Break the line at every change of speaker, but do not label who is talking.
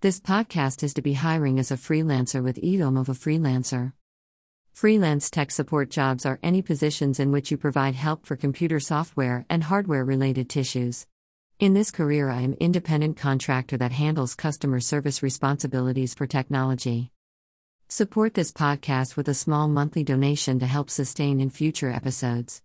This podcast is to be hiring as a freelancer with EDOM of a freelancer. Freelance tech support jobs are any positions in which you provide help for computer software and hardware related tissues. In this career, I am independent contractor that handles customer service responsibilities for technology. Support this podcast with a small monthly donation to help sustain in future episodes.